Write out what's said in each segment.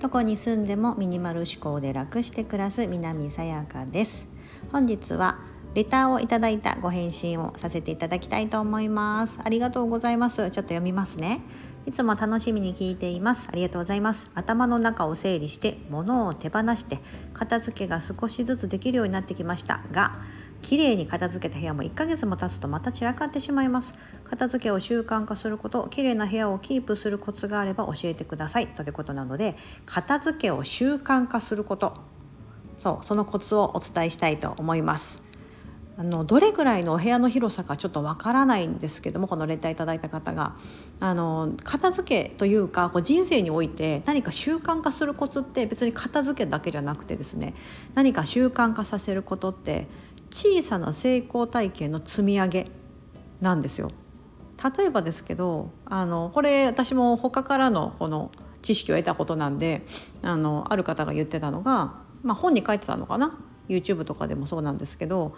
どこに住んでもミニマル思考で楽して暮らす南さやかです。本日はレターをいただいたご返信をさせていただきたいと思います。ありがとうございます。ちょっと読みますね。いつも楽しみに聞いています。ありがとうございます。頭の中を整理して物を手放して片付けが少しずつできるようになってきましたが綺麗に片付けた部屋も1ヶ月も経つとまた散らかってしまいます。片付けを習慣化すること綺麗な部屋をキープするコツがあれば教えてください。ということなので片付けを習慣化すること。そうそのコツをお伝えしたいと思います。あのどれぐらいのお部屋の広さかちょっとわからないんですけどもこのレターいただいた方が。あの片付けというかこう人生において何か習慣化するコツって別に片付けだけじゃなくてですね何か習慣化させることって小さな成功体験の積み上げなんですよ。例えばですけどあのこれ私も他からのこの知識を得たことなんであのある方が言ってたのが、まあ、本に書いてたのかな？YouTube とかでもそうなんですけど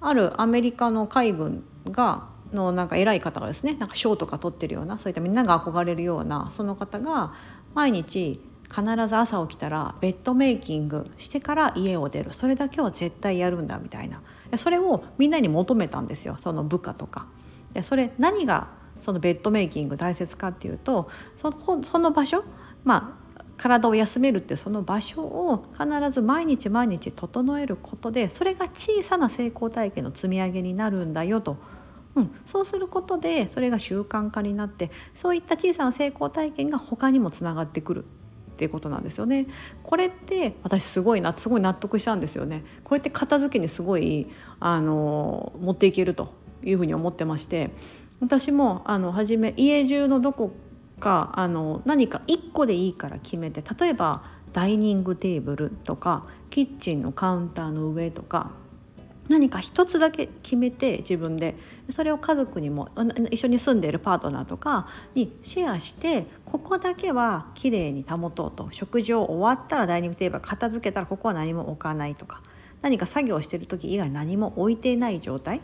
あるアメリカの海軍がのなんか偉い方がですねなんか賞とか取ってるようなそういったみんなが憧れるようなその方が毎日必ず朝起きたらベッドメイキングしてから家を出る。それだけは絶対やるんだみたいな。それをみんなに求めたんですよ。その部下とか。でそれ何がそのベッドメイキング大切かっていうとそその場所まあ体を休めるっていうその場所を必ず毎日毎日整えることでそれが小さな成功体験の積み上げになるんだよと、うん、そうすることでそれが習慣化になってそういった小さな成功体験が他にもつながってくる。っていうことなんですよね。これって私すごいなすごい納得したんですよね。これって片付けにすごいあの持っていけるというふうに思ってまして私もあの初め家中のどこかあの何か1個でいいから決めて例えばダイニングテーブルとかキッチンのカウンターの上とか何か一つだけ決めて自分でそれを家族にも一緒に住んでいるパートナーとかにシェアしてここだけはきれいに保とうと食事を終わったらダイニングテーブル片付けたらここは何も置かないとか何か作業してる時以外何も置いていない状態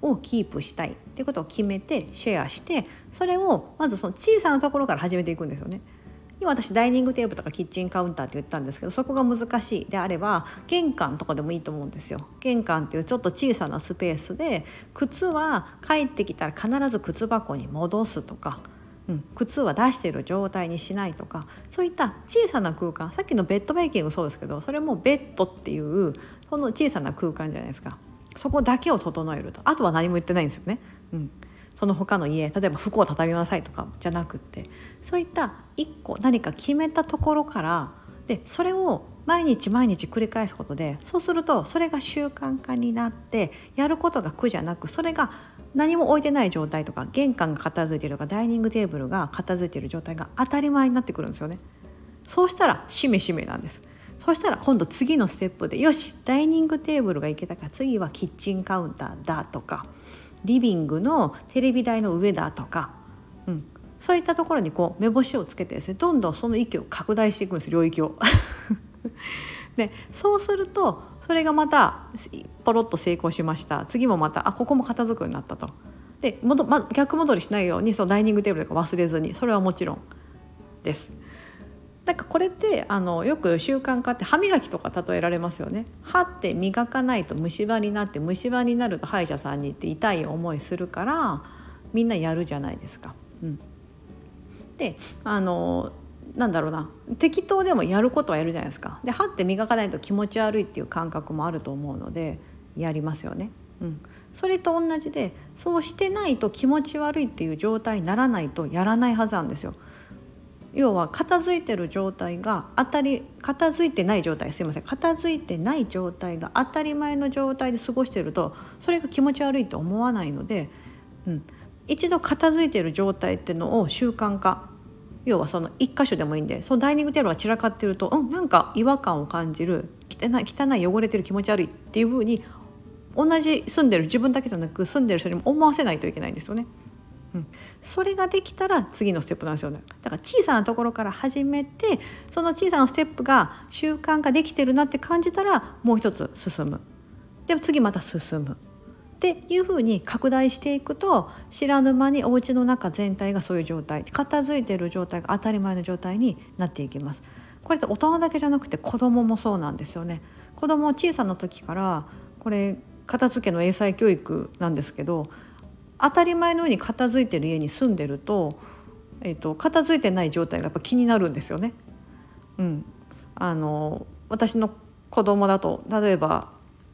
をキープしたいっていうことを決めてシェアしてそれをまずその小さなところから始めていくんですよね。今私ダイニングテーブルとかキッチンカウンターって言ったんですけどそこが難しいであれば玄関とかでもいいと思うんですよ。玄関っていうちょっと小さなスペースで靴は帰ってきたら必ず靴箱に戻すとか、うん、靴は出している状態にしないとかそういった小さな空間。さっきのベッドメイキングそうですけどそれもベッドっていうその小さな空間じゃないですか。そこだけを整えると。あとは何も言ってないんですよね。うん。その他の家例えば服を畳みなさいとかじゃなくってそういった一個何か決めたところからでそれを毎日毎日繰り返すことでそうするとそれが習慣化になってやることが苦じゃなくそれが何も置いてない状態とか玄関が片付いてるとかダイニングテーブルが片付いてる状態が当たり前になってくるんですよね。そうしたらしめしめなんです。そうしたら今度次のステップでよしダイニングテーブルがいけたから次はキッチンカウンターだとかリビングのテレビ台の上だとか、うん、そういったところにこう目星をつけてですねどんどんその域を拡大していくんです領域を。でそうするとそれがまたポロッと成功しました次もまたあここも片付くようになったと。で戻、ま、逆戻りしないようにそのダイニングテーブルとか忘れずにそれはもちろんです。なんかこれってあのよく習慣化って歯磨きとか例えられますよね歯って磨かないと虫歯になって虫歯になると歯医者さんに行って痛い思いするからみんなやるじゃないですか。うん、であのなんだろうな適当でもやることはやるじゃないですか。で歯って磨かないと気持ち悪いっていう感覚もあると思うのでやりますよね。うん、それと同じでそうしてないと気持ち悪いっていう状態にならないとやらないはずなんですよ。要は片付いてる状態が当たり片付いてない状態すいません。片付いてない状態が当たり前の状態で過ごしてるとそれが気持ち悪いと思わないので、うん、一度片付いてる状態っていうのを習慣化。要はその一箇所でもいいんでそのダイニングテーブルが散らかってると、うん、なんか違和感を感じる汚い汚い汚れてる気持ち悪いっていうふうに同じ住んでる自分だけじゃなく住んでる人にも思わせないといけないんですよね。うん、それができたら次のステップなんですよねだから小さなところから始めてその小さなステップが習慣化できてるなって感じたらもう一つ進むで次また進むっていうふうに拡大していくと知らぬ間にお家の中全体がそういう状態片付いてる状態が当たり前の状態になっていきます。これって大人だけじゃなくて子供もそうなんですよね。子供小さな時からこれ片付けの英才教育なんですけど当たり前のように片付いてる家に住んでると,、えーと、片付いてない状態がやっぱ気になるんですよね。うん、あの私の子供だと例えば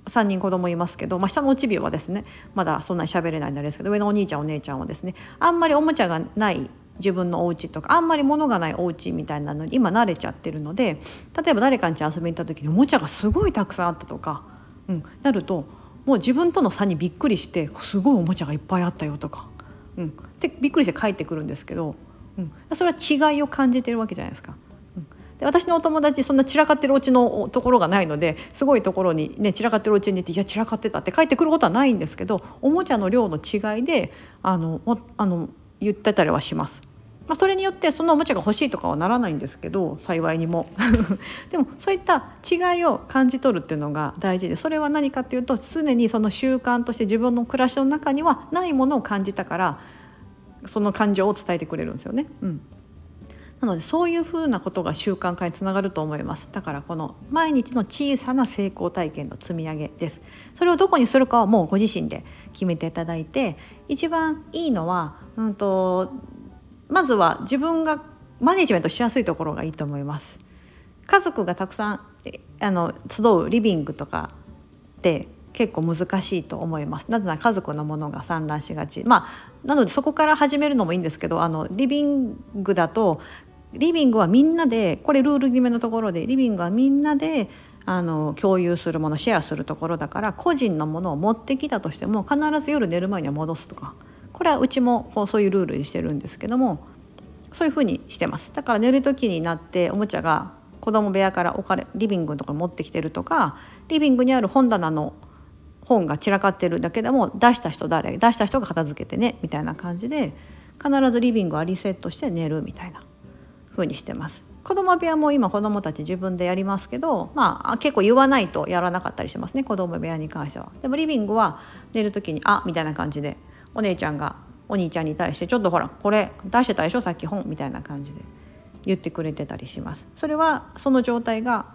3人子供いますけど、まあ、下のおちびはですねまだそんなに喋れないんですけど上のお兄ちゃんお姉ちゃんはですねあんまりおもちゃがない自分のお家とかあんまり物がないお家みたいなのに今慣れちゃってるので例えば誰かん家遊びに行った時におもちゃがすごいたくさんあったとか、うん、なるともう自分との差にびっくりしてすごいおもちゃがいっぱいあったよとか、うん、でびっくりして帰ってくるんですけど、うん、それは違いを感じてるわけじゃないですか。で私のお友達そんな散らかってるお家のところがないのですごいところにね散らかってるお家に行って「いや散らかってた」って帰ってくることはないんですけどおもちゃの量の違いであのあの言ってたりはします。まあ、それによってそのおもちゃが欲しいとかはならないんですけど幸いにも。でもそういった違いを感じ取るっていうのが大事でそれは何かっていうと常にその習慣として自分の暮らしの中にはないものを感じたからその感情を伝えてくれるんですよね。うん。なのでそういうふうなことが習慣化につながると思います。だからこの毎日の小さな成功体験の積み上げです。それをどこにするかはもうご自身で決めていただいて一番いいのは、うんと、まずは自分がマネジメントしやすいところがいいと思います。家族がたくさんあの集うリビングとかって結構難しいと思います。なぜなら家族のものが散乱しがち。まあなのでそこから始めるのもいいんですけどあのリビングだとリビングはみんなでこれルール決めのところでリビングはみんなであの共有するものシェアするところだから個人のものを持ってきたとしても必ず夜寝る前には戻すとか。これはうちもこうそういうルールにしてるんですけどもそういうふうにしてますだから寝る時になっておもちゃが子供部屋から置かれリビングのところ持ってきてるとかリビングにある本棚の本が散らかってるだけでも出した人誰出した人が片付けてねみたいな感じで必ずリビングはリセットして寝るみたいな風にしてます。子供部屋も今子供たち自分でやりますけど、まあ、結構言わないとやらなかったりしますね子供部屋に関しては。でもリビングは寝る時に「あみたいな感じでお姉ちゃんがお兄ちゃんに対して「ちょっとほらこれ出してたでしょさっき本」みたいな感じで言ってくれてたりします。それはその状態が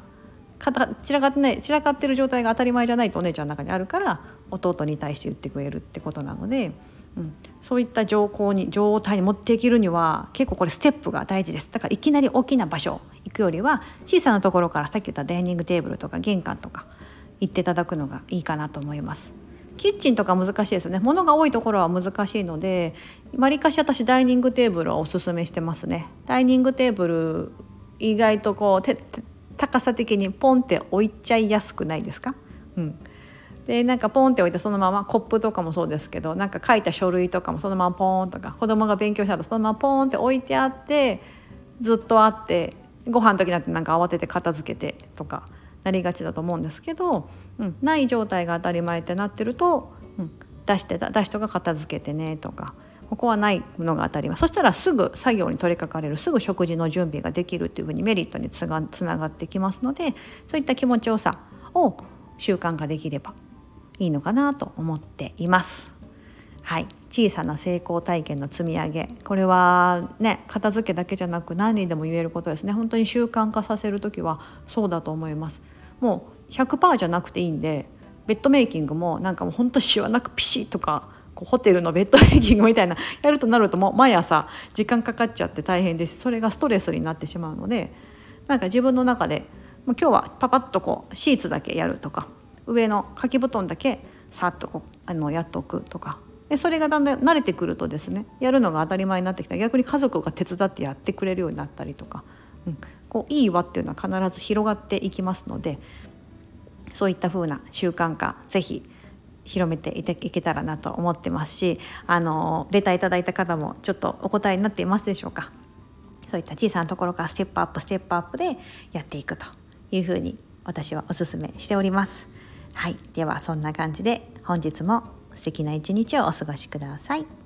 散らかってない散らかってる状態が当たり前じゃないとお姉ちゃんの中にあるから弟に対して言ってくれるってことなのでうん、そういった状況に状態に持っていけるには結構これステップが大事ですだからいきなり大きな場所行くよりは小さなところからさっき言ったダイニングテーブルとか玄関とか行っていただくのがいいかなと思います。キッチンとか難しいですよね。物が多いところは難しいのでわりかし私ダイニングテーブルはおすすめしてますね。ダイニングテーブル意外とこう高さ的にポンって置いちゃいやすくないですか、うん、でなんかポンって置いてそのままコップとかもそうですけどなんか書いた書類とかもそのままポンとか子供が勉強したらそのままポンって置いてあってずっとあってご飯の時になってなんか慌てて片付けてとか。なりがちだと思うんですけど、うん、ない状態が当たり前ってなってると、うん、出してた出しとか片付けてねとかここはないのが当たり前そしたらすぐ作業に取り掛かれるすぐ食事の準備ができるっていうふうにメリットにつがつながってきますのでそういった気持ちよさを習慣化できればいいのかなと思っています。はい、小さな成功体験の積み上げ。これはね片付けだけじゃなく何にでも言えることですね。本当に習慣化させる時はそうだと思います。もう100%じゃなくていいんでベッドメイキングもなんかもう本当しわなくピシッとかこうホテルのベッドメイキングみたいなやるとなるともう毎朝時間かかっちゃって大変です。それがストレスになってしまうのでなんか自分の中で今日はパパッとこうシーツだけやるとか上の掛け布団だけさっとこうあのやっておくとかでそれがだんだん慣れてくるとですねやるのが当たり前になってきた。逆に家族が手伝ってやってくれるようになったりとか、うん、こういい輪っていうのは必ず広がっていきますのでそういった風な習慣化是非広めていけたらなと思ってますしあのレターいただいた方もちょっとお答えになっていますでしょうか。そういった小さなところからステップアップステップアップでやっていくというふうに私はおすすめしております。はい。ではそんな感じで本日も素敵な一日をお過ごしください。